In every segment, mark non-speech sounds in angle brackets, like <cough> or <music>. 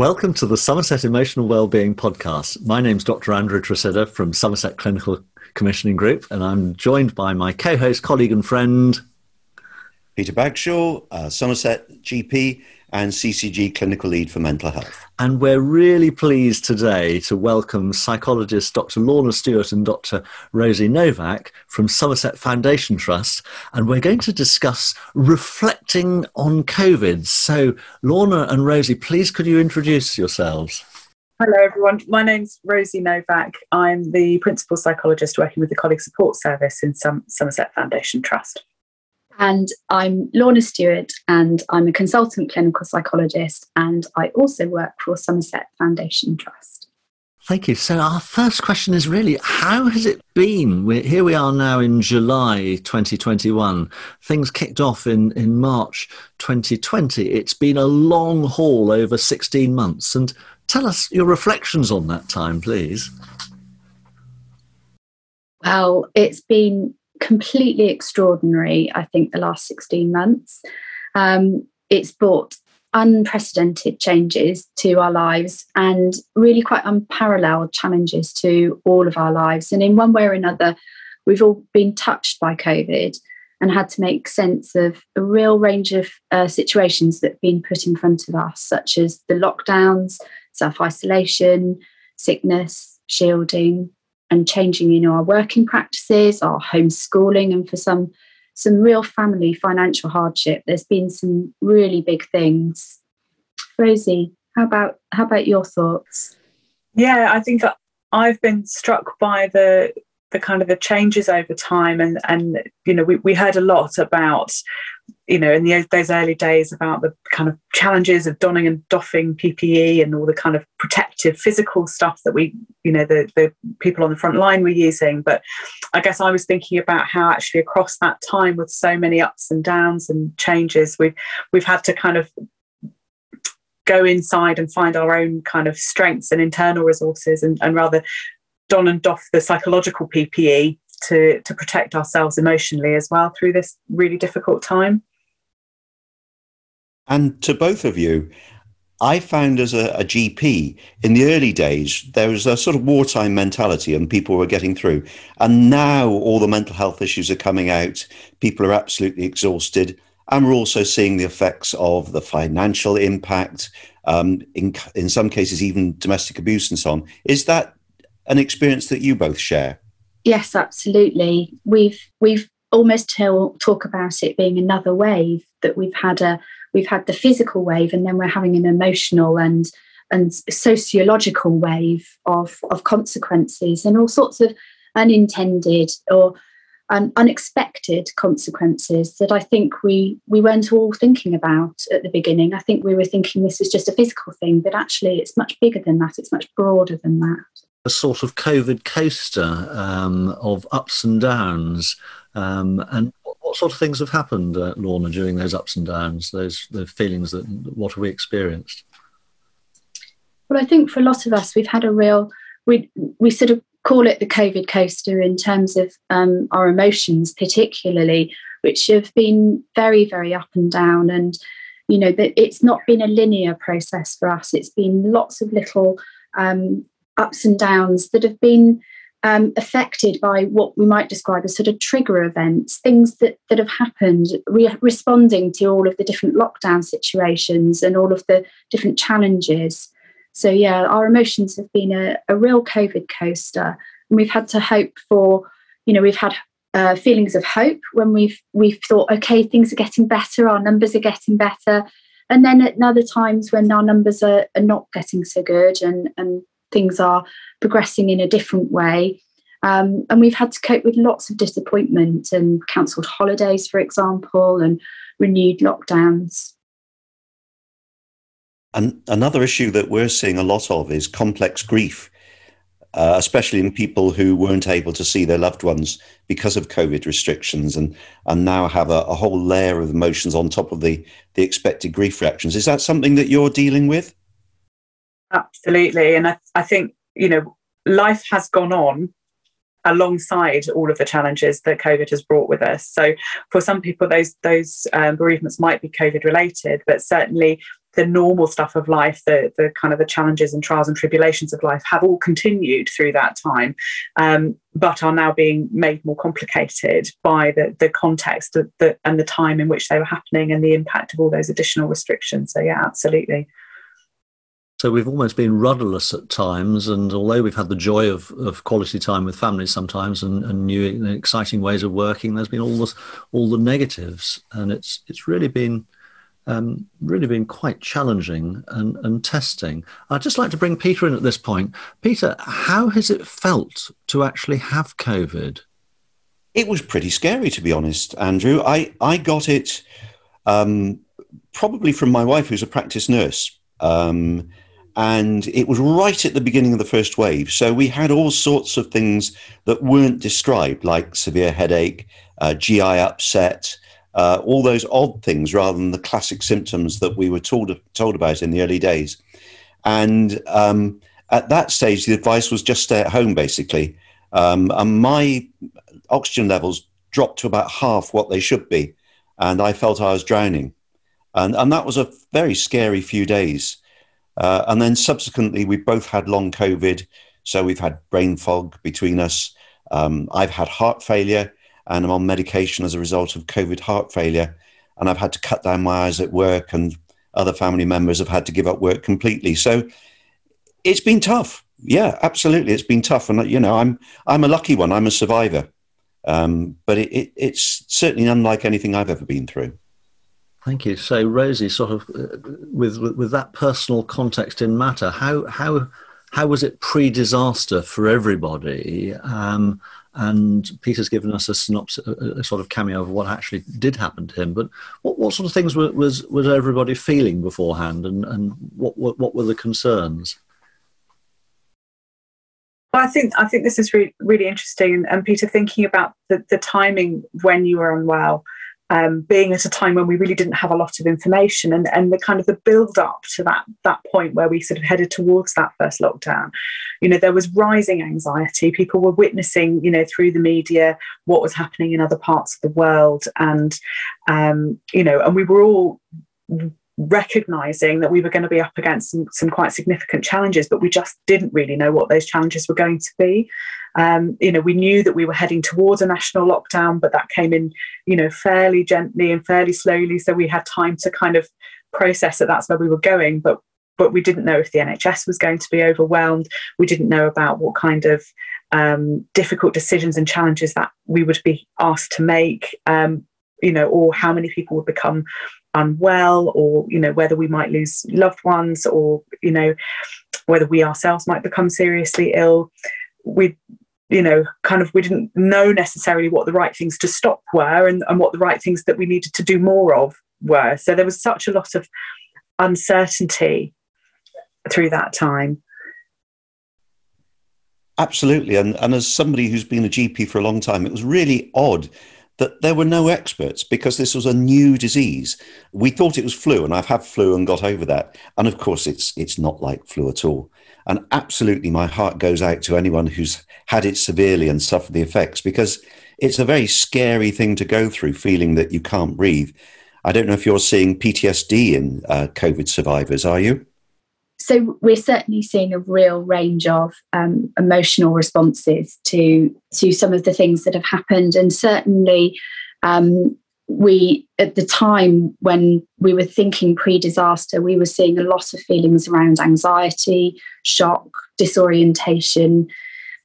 Welcome to the Somerset Emotional Wellbeing Podcast. My name is Dr. Andrew Tresidder from Somerset Clinical Commissioning Group, and I'm joined by my co host, colleague, and friend, Peter Bagshaw, uh, Somerset GP, and CCG Clinical Lead for Mental Health. And we're really pleased today to welcome psychologists Dr. Lorna Stewart and Dr. Rosie Novak from Somerset Foundation Trust. And we're going to discuss reflecting on COVID. So, Lorna and Rosie, please could you introduce yourselves? Hello, everyone. My name's Rosie Novak. I'm the principal psychologist working with the Colleague Support Service in Somerset Foundation Trust. And I'm Lorna Stewart, and I'm a consultant clinical psychologist, and I also work for Somerset Foundation Trust. Thank you. So, our first question is really how has it been? We're, here we are now in July 2021. Things kicked off in, in March 2020. It's been a long haul over 16 months. And tell us your reflections on that time, please. Well, it's been completely extraordinary, I think, the last 16 months. Um, it's brought unprecedented changes to our lives and really quite unparalleled challenges to all of our lives. And in one way or another, we've all been touched by COVID and had to make sense of a real range of uh, situations that have been put in front of us, such as the lockdowns, self isolation, sickness, shielding, and changing you know our working practices our homeschooling and for some some real family financial hardship there's been some really big things. Rosie how about how about your thoughts? Yeah i think i've been struck by the the kind of the changes over time and and you know we, we heard a lot about you know in the, those early days about the kind of challenges of donning and doffing ppe and all the kind of protective physical stuff that we you know the, the people on the front line were using. But i guess i was thinking about how actually across that time with so many ups and downs and changes we've we've had to kind of go inside and find our own kind of strengths and internal resources and, and rather don and doff the psychological ppe to to protect ourselves emotionally as well through this really difficult time and to both of you I found as a, a, GP in the early days, there was a sort of wartime mentality and people were getting through. And now all the mental health issues are coming out. People are absolutely exhausted. And we're also seeing the effects of the financial impact, um, in, in some cases, even domestic abuse and so on. Is that an experience that you both share? Yes, absolutely. We've, we've almost tell, talk about it being another wave that we've had a we've had the physical wave and then we're having an emotional and and sociological wave of of consequences and all sorts of unintended or um, unexpected consequences that I think we we weren't all thinking about at the beginning. I think we were thinking this was just a physical thing, but actually it's much bigger than that. It's much broader than that. A sort of COVID coaster um, of ups and downs, um, and what sort of things have happened, uh, Lorna, during those ups and downs, those the feelings that what have we experienced? Well, I think for a lot of us, we've had a real we we sort of call it the COVID coaster in terms of um, our emotions, particularly, which have been very very up and down, and you know that it's not been a linear process for us. It's been lots of little um, ups and downs that have been um, affected by what we might describe as sort of trigger events, things that, that have happened, re- responding to all of the different lockdown situations and all of the different challenges. So, yeah, our emotions have been a, a real COVID coaster. And we've had to hope for, you know, we've had uh, feelings of hope when we've we've thought, okay, things are getting better, our numbers are getting better. And then at other times when our numbers are, are not getting so good and, and things are progressing in a different way. Um, and we've had to cope with lots of disappointment and cancelled holidays, for example, and renewed lockdowns. And another issue that we're seeing a lot of is complex grief, uh, especially in people who weren't able to see their loved ones because of COVID restrictions, and and now have a, a whole layer of emotions on top of the the expected grief reactions. Is that something that you're dealing with? Absolutely. And I, I think, you know, life has gone on alongside all of the challenges that COVID has brought with us. So for some people, those those um, bereavements might be COVID related, but certainly the normal stuff of life, the the kind of the challenges and trials and tribulations of life, have all continued through that time, um, but are now being made more complicated by the the context the, and the time in which they were happening and the impact of all those additional restrictions. So yeah, absolutely. So we've almost been rudderless at times, and although we've had the joy of, of quality time with families sometimes and, and new and exciting ways of working, there's been all the all the negatives, and it's it's really been um, really been quite challenging and, and testing. I'd just like to bring Peter in at this point. Peter, how has it felt to actually have COVID? It was pretty scary, to be honest, Andrew. I I got it um, probably from my wife, who's a practice nurse. Um, and it was right at the beginning of the first wave. So we had all sorts of things that weren't described, like severe headache, uh, GI upset, uh, all those odd things, rather than the classic symptoms that we were told told about in the early days. And um, at that stage, the advice was just stay at home, basically. Um, and my oxygen levels dropped to about half what they should be, and I felt I was drowning. And, and that was a very scary few days. Uh, and then subsequently, we both had long COVID. So we've had brain fog between us. Um, I've had heart failure and I'm on medication as a result of COVID heart failure. And I've had to cut down my hours at work, and other family members have had to give up work completely. So it's been tough. Yeah, absolutely, it's been tough. And you know, I'm I'm a lucky one. I'm a survivor. Um, but it, it, it's certainly unlike anything I've ever been through. Thank you. So, Rosie, sort of uh, with, with, with that personal context in matter, how how how was it pre-disaster for everybody? Um, and Peter's given us a synopsis, a, a, sort of cameo of what actually did happen to him. But what, what sort of things were, was was everybody feeling beforehand, and and what what, what were the concerns? Well, I think I think this is really really interesting, and, and Peter thinking about the, the timing when you were unwell um, being at a time when we really didn't have a lot of information and, and the kind of the build up to that that point where we sort of headed towards that first lockdown. You know there was rising anxiety. People were witnessing you know through the media what was happening in other parts of the world and um, you know and we were all recognizing that we were going to be up against some, some quite significant challenges but we just didn't really know what those challenges were going to be um, you know, we knew that we were heading towards a national lockdown, but that came in, you know, fairly gently and fairly slowly. So we had time to kind of process that that's where we were going. But but we didn't know if the NHS was going to be overwhelmed. We didn't know about what kind of um, difficult decisions and challenges that we would be asked to make, um, you know, or how many people would become unwell, or you know, whether we might lose loved ones, or you know, whether we ourselves might become seriously ill. We you know, kind of we didn't know necessarily what the right things to stop were and, and what the right things that we needed to do more of were. So there was such a lot of uncertainty through that time. Absolutely. And, and as somebody who's been a GP for a long time, it was really odd that there were no experts because this was a new disease. We thought it was flu, and I've had flu and got over that. And of course, it's it's not like flu at all. And absolutely, my heart goes out to anyone who's had it severely and suffered the effects because it's a very scary thing to go through, feeling that you can't breathe. I don't know if you're seeing PTSD in uh, COVID survivors, are you? So we're certainly seeing a real range of um, emotional responses to to some of the things that have happened, and certainly um, we at the time when we were thinking pre-disaster we were seeing a lot of feelings around anxiety shock disorientation.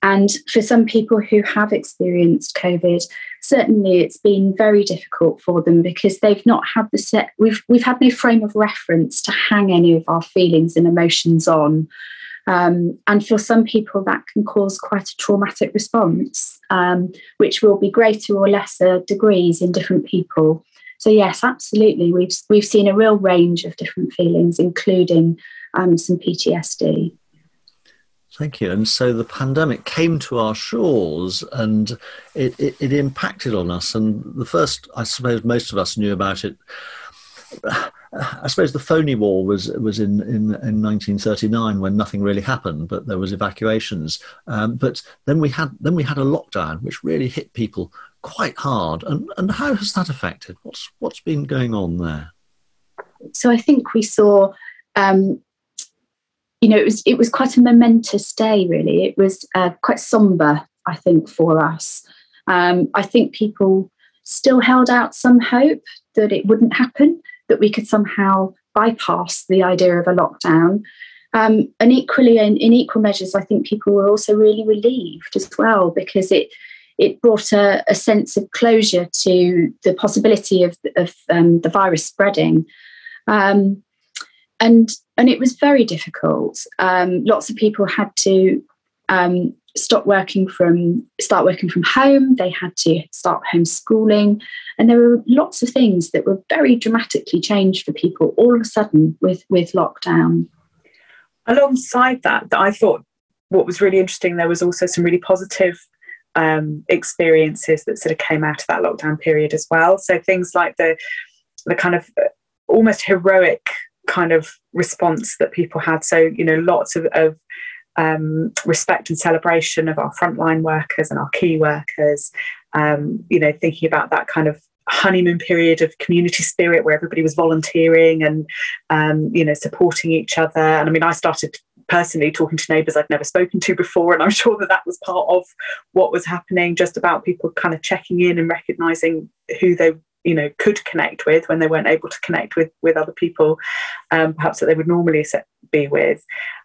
And for some people who have experienced covid certainly it's been very difficult for them because they've not had the set we've we've had no frame of reference to hang any of our feelings and emotions on um, and for some people, that can cause quite a traumatic response, um, which will be greater or lesser degrees in different people. So yes, absolutely, we've we've seen a real range of different feelings, including um, some PTSD. Thank you. And so the pandemic came to our shores and it, it, it, impacted on us. And the first, I suppose, most of us knew about it <sighs> I suppose the phony war was was in, in, in 1939 when nothing really happened, but there was evacuations. Um, but then we had then we had a lockdown, which really hit people quite hard. And and how has that affected? What's what's been going on there? so I think we saw, um, you know, it was it was quite a momentous day. Really, it was uh, quite somber. I think for us, um, I think people still held out some hope that it wouldn't happen, that we could somehow bypass the idea of a lockdown. Um, and equally, in, in, equal measures, I think people were also really relieved as well because it it brought a, a sense of closure to the possibility of, of um, the virus spreading. Um, and and it was very difficult. Um, lots of people had to um, stop working from start working from home. They had to start homeschooling, and there were lots of things that were very dramatically changed for people all of a sudden with with lockdown alongside that, that I thought what was really interesting, there was also some really positive um, experiences that sort of came out of that lockdown period as well. So things like the the kind of uh, almost heroic kind of response that people had. So you know, lots of, of um, respect and celebration of our frontline workers and our key workers. Um, you know, thinking about that kind of honeymoon period of community spirit where everybody was volunteering and um, you know supporting each other and i mean i started personally talking to neighbours i'd never spoken to before and i'm <laughs> sure that that was part of what was happening just about people kind of checking in and recognizing who they you know could connect with when they weren't able to connect with with other people um, perhaps that they would normally be with.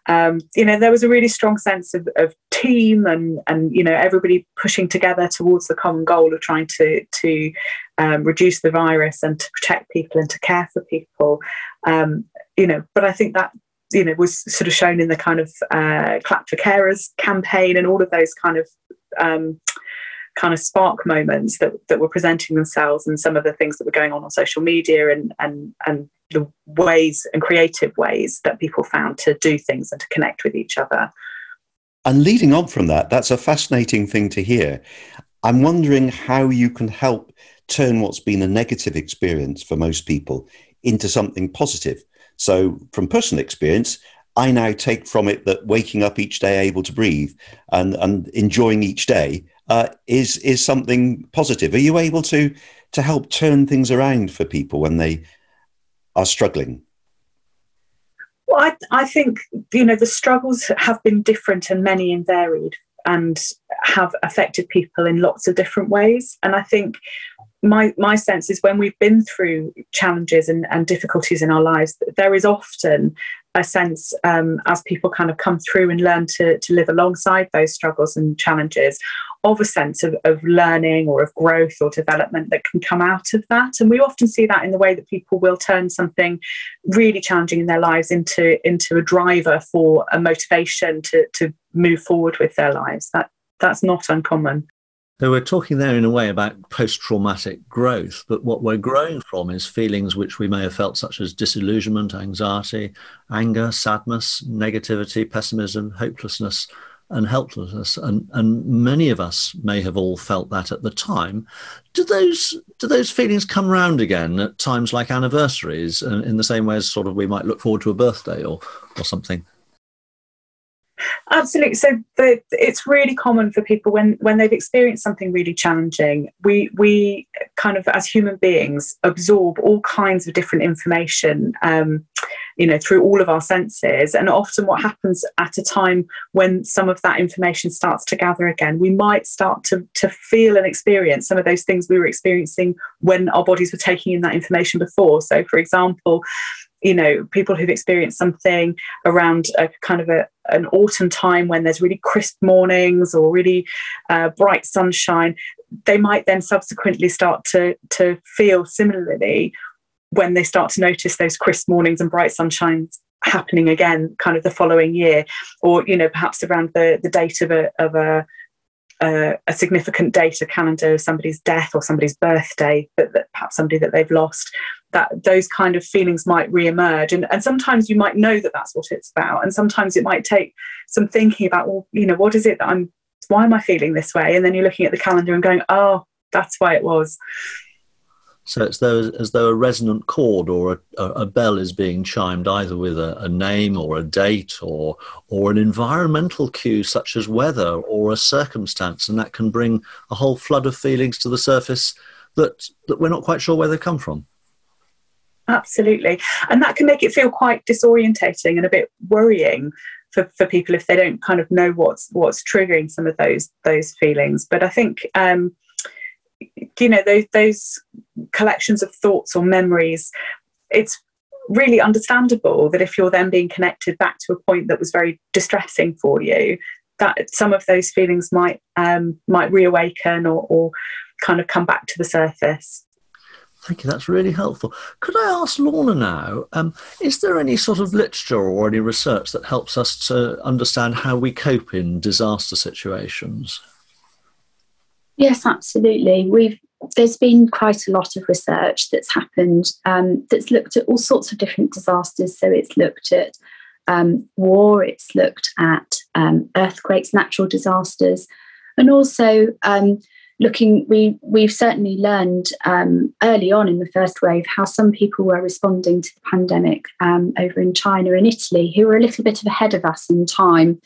Um, you know there was a really strong sense of, of team and and you know everybody pushing together towards the common goal of trying to to um, reduce the virus and to protect people and to care for people. Um, you know but i think that you know was sort of shown in the kind of uh, clap for carers campaign and all of those kind of um, kind of spark moments that, that were presenting themselves and some of the things that were going on on social media and, and, and the ways and creative ways that people found to do things and to connect with each other. And leading on from that, that's a fascinating thing to hear. I'm wondering how you can help turn what's been a negative experience for most people into something positive. So, from personal experience, I now take from it that waking up each day able to breathe and, and enjoying each day uh, is is something positive. Are you able to to help turn things around for people when they are struggling? Well, I, I think you know the struggles have been different and many and varied, and have affected people in lots of different ways. And I think my my sense is when we've been through challenges and, and difficulties in our lives, there is often a sense um, as people kind of come through and learn to, to live alongside those struggles and challenges of a sense of, of learning or of growth or development that can come out of that. And we often see that in the way that people will turn something really challenging in their lives into, into a driver for a motivation to, to move forward with their lives. That that's not uncommon. So we're talking there in a way about post-traumatic growth, but what we're growing from is feelings which we may have felt, such as disillusionment, anxiety, anger, sadness, negativity, pessimism, hopelessness, and helplessness. And, and many of us may have all felt that at the time. Do those do those feelings come round again at times like anniversaries, uh, in the same way as sort of we might look forward to a birthday or or something? Absolutely. So the, it's really common for people when when they've experienced something really challenging. We we kind of as human beings absorb all kinds of different information, um, you know, through all of our senses. And often, what happens at a time when some of that information starts to gather again, we might start to to feel and experience some of those things we were experiencing when our bodies were taking in that information before. So, for example, you know people who've experienced something around a kind of a, an autumn time when there's really crisp mornings or really uh, bright sunshine they might then subsequently start to to feel similarly when they start to notice those crisp mornings and bright sunshines happening again kind of the following year or you know perhaps around the the date of a of a a, significant date, a calendar of somebody's death or somebody's birthday, that, that perhaps somebody that they've lost, that those kind of feelings might re-emerge. And, and sometimes you might know that that's what it's about. And sometimes it might take some thinking about, well, you know, what is it that I'm, why am I feeling this way? And then you're looking at the calendar and going, oh, that's why it was. So it's though, as though a resonant chord or a, a bell is being chimed either with a, a, name or a date or, or an environmental cue such as weather or a circumstance, and that can bring a whole flood of feelings to the surface that, that we're not quite sure where they've come from. absolutely and that can make it feel quite disorientating and a bit worrying for, for people if they don't kind of know what's what's triggering some of those those feelings but i think um you know those those collections of thoughts or memories it's really understandable that if you're then being connected back to a point that was very distressing for you that some of those feelings might um, might reawaken or, or kind of come back to the surface Thank you. That's really helpful. Could I ask Lorna now? Um, is there any sort of literature or any research that helps us to understand how we cope in disaster situations? Yes, absolutely. We've there's been quite a lot of research that's happened um, that's looked at all sorts of different disasters. So it's looked at um, war, it's looked at um, earthquakes, natural disasters, and also um, looking. We we've certainly learned um, early on in the first wave how some people were responding to the pandemic um, over in China and Italy, who were a little bit ahead of us in time.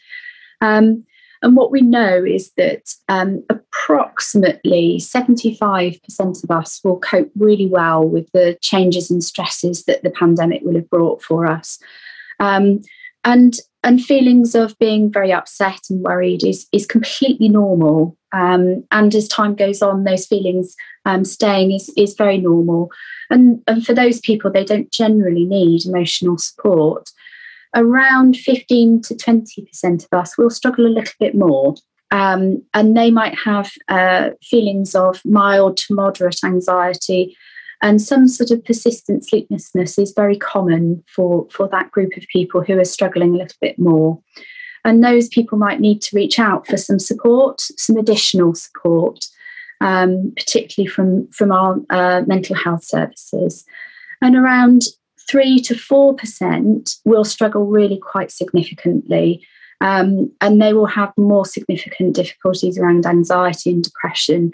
Um, and what we know is that um, approximately 75% of us will cope really well with the changes and stresses that the pandemic will have brought for us. Um, and and feelings of being very upset and worried is is completely normal. Um, and as time goes on, those feelings um, staying is is very normal. And and for those people, they don't generally need emotional support around 15 to 20% of us will struggle a little bit more. Um, and they might have uh, feelings of mild to moderate anxiety. And some sort of persistent sleeplessness is very common for, for that group of people who are struggling a little bit more. And those people might need to reach out for some support, some additional support, um, particularly from, from our uh, mental health services. And around three to four percent will struggle really quite significantly. Um, and they will have more significant difficulties around anxiety and depression.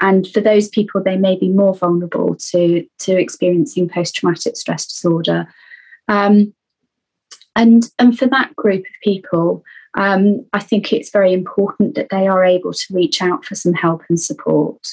And for those people, they may be more vulnerable to, to experiencing post traumatic stress disorder. Um, and, and for that group of people, um, I think it's very important that they are able to reach out for some help and support.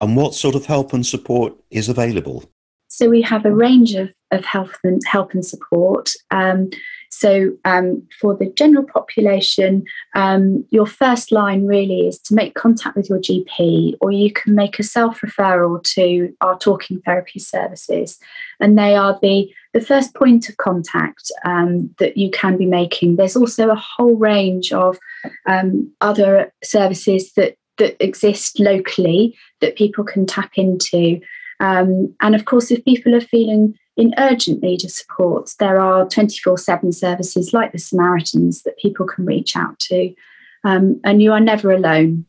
And what sort of help and support is available? So we have a range of, of health and help and support. Um, so um, for the general population, um, your first line really is to make contact with your GP, or you can make a self referral to our talking therapy services, and they are the the first point of contact um, that you can be making. There's also a whole range of um, other services that that exist locally that people can tap into. Um, and of course, if people are feeling in urgent need of support, there are 24 7 services like the Samaritans that people can reach out to. Um, and you are never alone.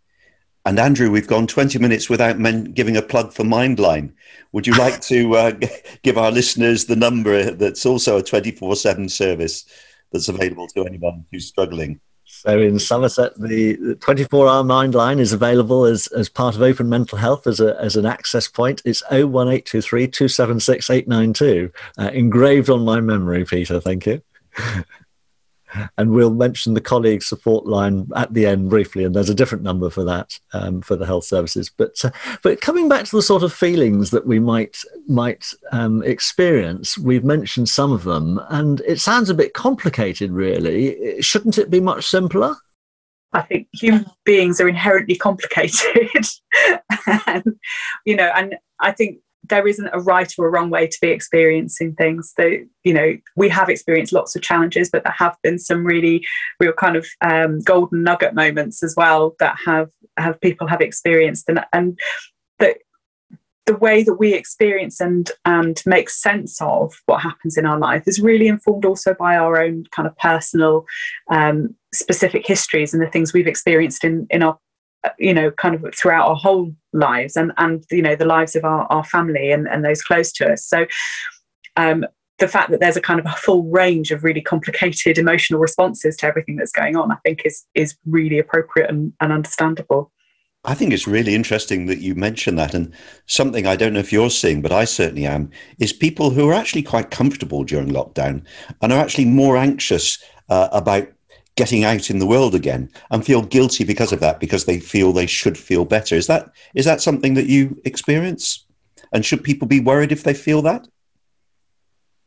And Andrew, we've gone 20 minutes without men giving a plug for Mindline. Would you like to uh, <laughs> give our listeners the number that's also a 24 7 service that's available to anyone who's struggling? So in Somerset, the 24 hour Mindline is available as, as part of Open Mental Health as, a, as an access point. It's 01823 276 892. Uh, engraved on my memory, Peter. Thank you. <laughs> and we'll mention the colleague support line at the end briefly and there's a different number for that um, for the health services. But uh, but coming back to the sort of feelings that we might might um, experience we've mentioned some of them and it sounds a bit complicated really. Shouldn't it be much simpler? I think human beings are inherently complicated, <laughs> and, you know, and I think there isn't a right or a wrong way to be experiencing things. That you know, we have experienced lots of challenges, but there have been some really real kind of um, golden nugget moments as well that have have people have experienced, and and that the way that we experience and and make sense of what happens in our life is really informed also by our own kind of personal um, specific histories and the things we've experienced in in our you know kind of throughout our whole lives and and you know the lives of our, our family and, and those close to us so um, the fact that there's a kind of a full range of really complicated <laughs> emotional responses to everything that's going on i think is is really appropriate and, and understandable I think it's really interesting that you mention that. And something I don't know if you're seeing, but I certainly am, is people who are actually quite comfortable during lockdown and are actually more anxious uh, about getting out in the world again and feel guilty because of that because they feel they should feel better. Is that is that something that you experience? And should people be worried if they feel that?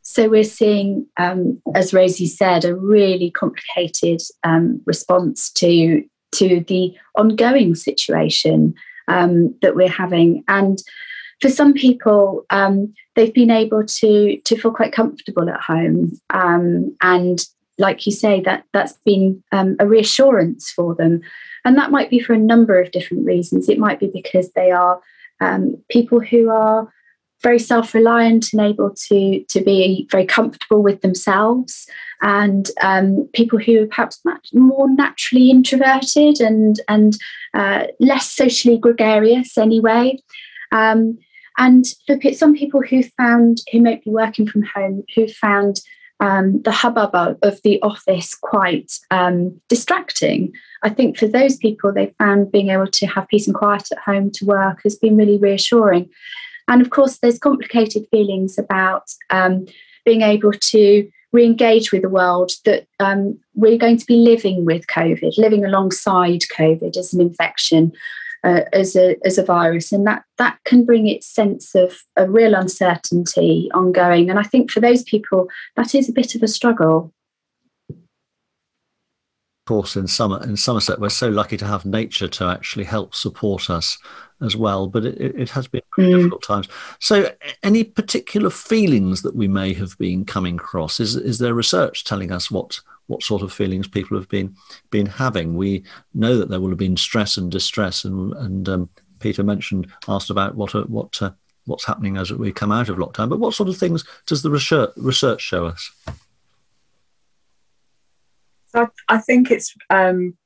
So we're seeing, um, as Rosie said, a really complicated um, response to to the ongoing situation um, that we're having, and for some people, um, they've been able to to feel quite comfortable at home, um, and like you say, that that's been um, a reassurance for them, and that might be for a number of different reasons. It might be because they are people who are very self-reliant and able to to be very comfortable with themselves and um, people who are perhaps more naturally introverted and and uh, less socially gregarious anyway um, and for some people who found who might be working from home who found um, the hubbub of the office quite um, distracting. I think for those people, they found being able to have peace and quiet at home to work has been really reassuring. And of course, there's complicated feelings about um, being able to re-engage with the world that um, we're going to be living with COVID, living alongside COVID as an infection, uh, as a as a virus, and that that can bring its sense of a real uncertainty ongoing. And I think for those people, that is a bit of a struggle Of course in summer in Somerset we're so lucky to have nature to actually help support us as well but it, it has been mm. difficult times so any particular feelings that we may have been coming across is is there research telling us what what sort of feelings people have been been having. We know that there will have been stress and distress and and um, Peter mentioned asked about what uh, what uh, what's happening as we come out of lockdown. But what sort of things does the research research show us? I, I think it's um,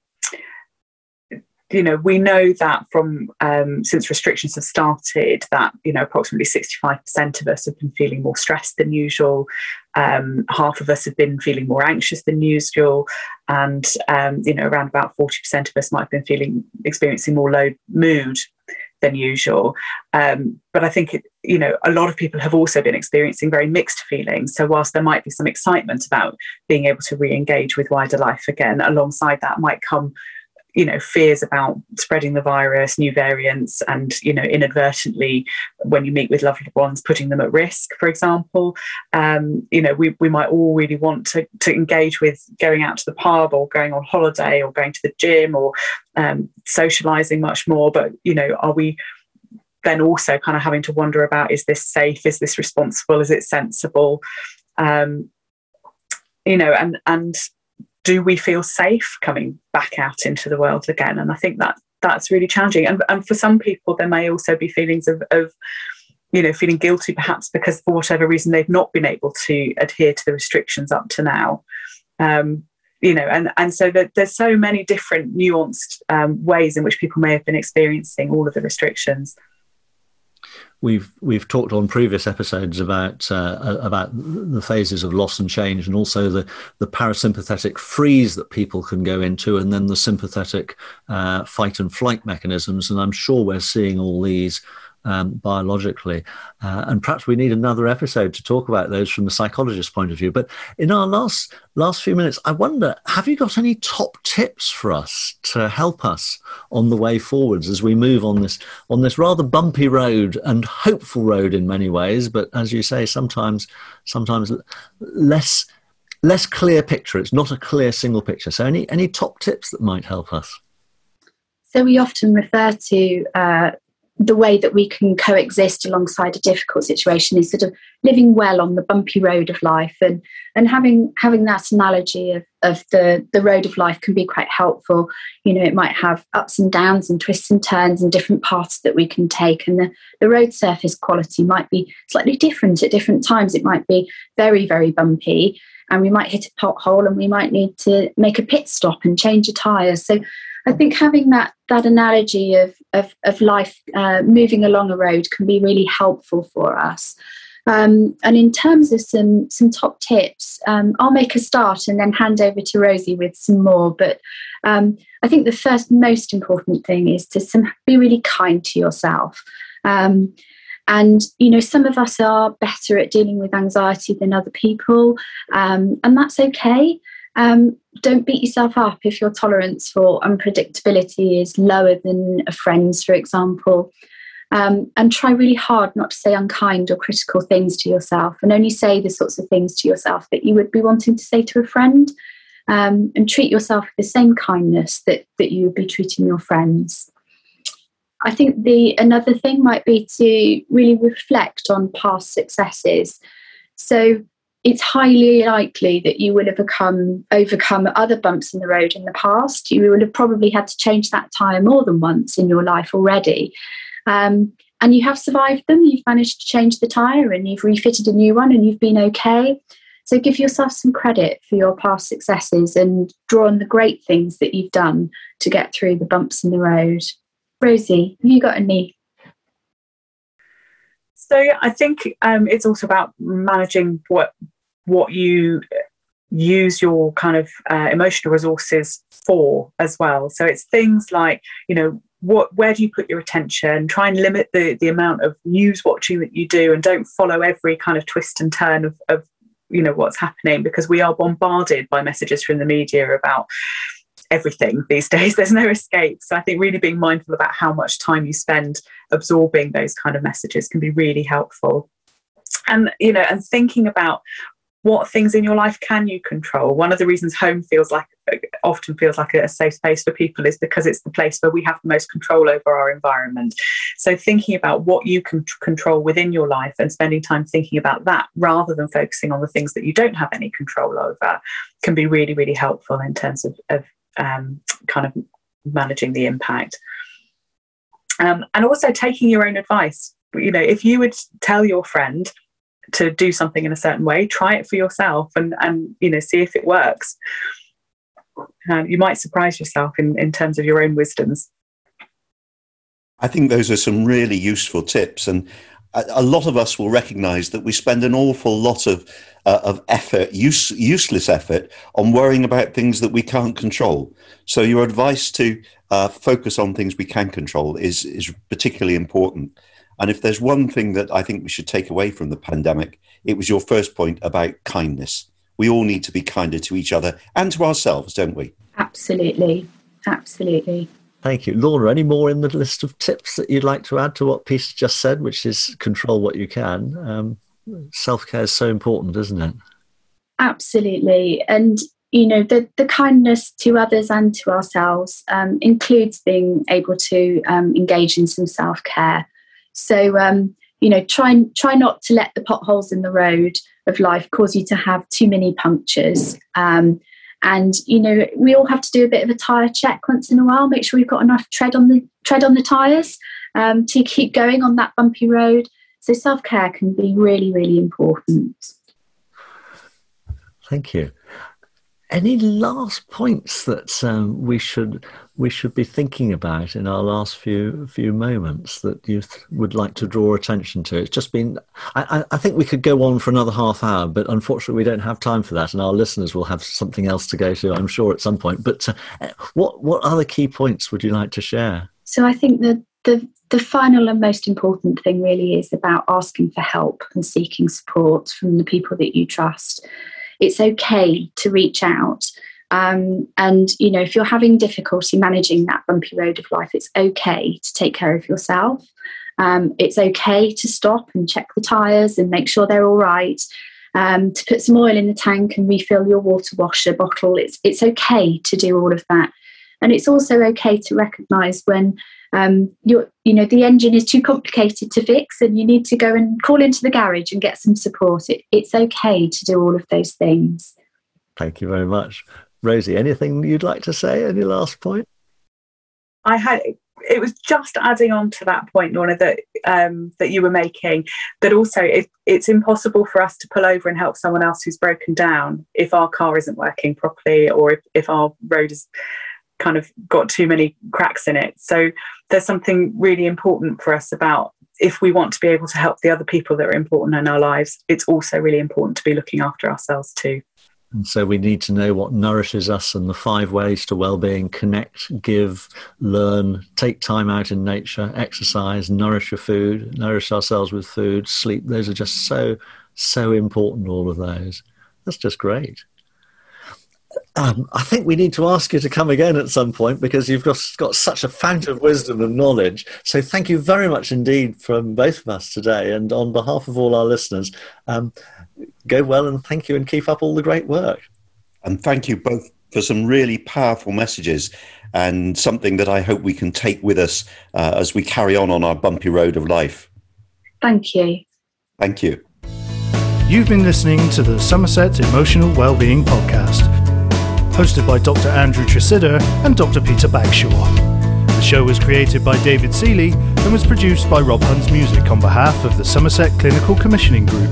you know we know that from um, since restrictions have started that you know approximately 65% of us have been feeling more stressed than usual um, half of us have been feeling more anxious than usual and um, you know around about 40% of us might have been feeling experiencing more low mood than usual. Um, but I think, it, you know, a lot of people have also been experiencing very mixed feelings. So, whilst there might be some excitement about being able to re engage with wider life again, alongside that might come you know fears about spreading the virus new variants and you know inadvertently when you meet with loved ones putting them at risk for example. Um, you know we, we might all really want to, to engage with going out to the pub or going on holiday or going to the gym or um, socializing much more. But you know are we then also kind of having to wonder about is this safe? Is this responsible? Is it sensible? Um, you know and and do we feel safe coming back out into the world again? And I think that that's really challenging. And, and for some people, there may also be feelings of, of, you know, feeling guilty perhaps because for whatever reason they've not been able to adhere to the restrictions up to now. Um, you know, and, and so there's so many different nuanced um, ways in which people may have been experiencing all of the restrictions we've we've talked on previous episodes about uh, about the phases of loss and change, and also the the parasympathetic freeze that people can go into, and then the sympathetic uh, fight and flight mechanisms. And I'm sure we're seeing all these um, biologically. Uh, and perhaps we need another episode to talk about those from the psychologist's point of view. But in our last last few minutes, I wonder, have you got any top tips for us to help us on the way forwards as we move on this on this rather bumpy road and hopeful road in many ways, but as you say, sometimes sometimes less less clear picture. It's not a clear single picture. So any any top tips that might help us? So we often refer to uh, the way that we can coexist alongside a difficult situation is sort of living well on the bumpy road of life. And and having having that analogy of, of the the road of life can be quite helpful. You know it might have ups and downs and twists and turns and different paths that we can take. And the, the road surface quality might be slightly different at different times. It might be very very bumpy and we might hit a pothole and we might need to make a pit stop and change a tire so I think having that that analogy of of, of life uh, moving along a road can be really helpful for us. Um, and in terms of some some top tips, um, I'll make a start and then hand over to Rosie with some more. But um, I think the first most important thing is to some, be really kind to yourself. Um, and you know, some of us are better at dealing with anxiety than other people, um, and that's okay. Um, don't beat yourself up if your tolerance for unpredictability is lower than a friend's, for example. Um, and try really hard not to say unkind or critical things to yourself and only say the sorts of things to yourself that you would be wanting to say to a friend um, and treat yourself with the same kindness that, that you would be treating your friends. I think the another thing might be to really reflect on past successes. So it's highly likely that you will have become overcome other bumps in the road in the past. You will have probably had to change that tire more than once in your life already. Um, and you have survived them. You've managed to change the tire and you've refitted a new one and you've been okay. So give yourself some credit for your past successes and draw on the great things that you've done to get through the bumps in the road. Rosie, have you got any? So I think um, it's also about managing what what you use your kind of uh, emotional resources for as well. So it's things like you know what where do you put your attention try and limit the the amount of news watching that you do and don't follow every kind of twist and turn of, of you know what's happening because we are bombarded by messages from the media about everything these <laughs> days. There's no escape. So i think really being mindful about how much time you spend absorbing those kind of messages can be really helpful. And you know and thinking about what things in your life can you control. One of the reasons home feels like often feels like a safe space for people is because it's the place where we have the most control over our environment. So thinking about what you can control within your life and spending time thinking about that rather than focusing on the things that you don't have any control over can be really really helpful in terms of, of um, kind of managing the impact. Um, and also taking your own advice. You know if you would tell your friend to do something in a certain way try it for yourself and and you know see if it works. Um, you might surprise yourself in in terms of your own wisdoms. I think those are some really useful tips. And a, lot of us will recognize that we spend an awful lot of uh, of effort use, useless effort on worrying about things that we can't control so your advice to uh, focus on things we can control is is particularly important and if there's one thing that I think we should take away from the pandemic, it was your first point about kindness. We all need to be kinder to each other and to ourselves, don't we? Absolutely. Absolutely. Thank you. Laura, any more in the list of tips that you'd like to add to what Peter just said, which is control what you can? Um, Self care is so important, isn't it? Absolutely. And you know the, the kindness to others and to ourselves um, includes being able to um, engage in some self-care so um, you know, try try not to let the potholes in the road of life cause you to have too many punctures. And you know, we all have to do a bit of a tire check once in a while. Make sure we've got enough tread on the tread on the tires um, to keep going on that bumpy road. So self care can be really, really important. Thank you. Any last points that um, we should we should be thinking about in our last few few moments that you th- would like to draw attention to? It's just been. I, I, think we could go on for another half hour, but unfortunately, we don't have time for that, and our listeners will have something else to go to, I'm sure, at some point. But uh, what what other key points would you like to share? So I think the the final and most important thing really is about asking for help and seeking support from the people that you trust it's okay to reach out. Um, and you know, if you're having difficulty managing that bumpy road of life, it's okay to take care of yourself. Um, it's okay to stop and check the tires and make sure they're all right. Um, to put some oil in the tank and refill your water washer bottle. It's it's okay to do all of that, and it's also okay to recognise when um, you you know the engine is too complicated to fix and you need to go and call into the garage and get some support. It, it's okay to do all of those things. Thank you very much. Rosie anything you'd like to say? Any last point? I had it was just adding on to that point Lorna that um, that you were making that also it, it's impossible for us to pull over and help someone else who's broken down if our car isn't working properly or if, if our road is kind of got too many cracks in it. So there's something really important for us about if we want to be able to help the other people that are important in our lives, it's also really important to be looking after ourselves too. And so we need to know what nourishes us and the five ways to well-being: connect, give, learn, take time out in nature, exercise, nourish your food, nourish ourselves with food, sleep. Those are just so so important. All of those. That's just great um, I think we need to ask you to come again at some point because you've got, got such a fount of wisdom and knowledge. So thank you very much indeed from both of us today. And on behalf of all our listeners, um, go well and thank you and keep up all the great work. And thank you both for some really powerful messages and something that I hope we can take with us uh, as we carry on on our bumpy road of life. Thank you. Thank you. You've been listening to the Somerset Emotional Wellbeing Podcast, hosted by Dr. Andrew Tresidder and Dr. Peter Bagshaw. The show was created by David Seeley and was produced by Rob Hunt's Music on behalf of the Somerset Clinical Commissioning Group.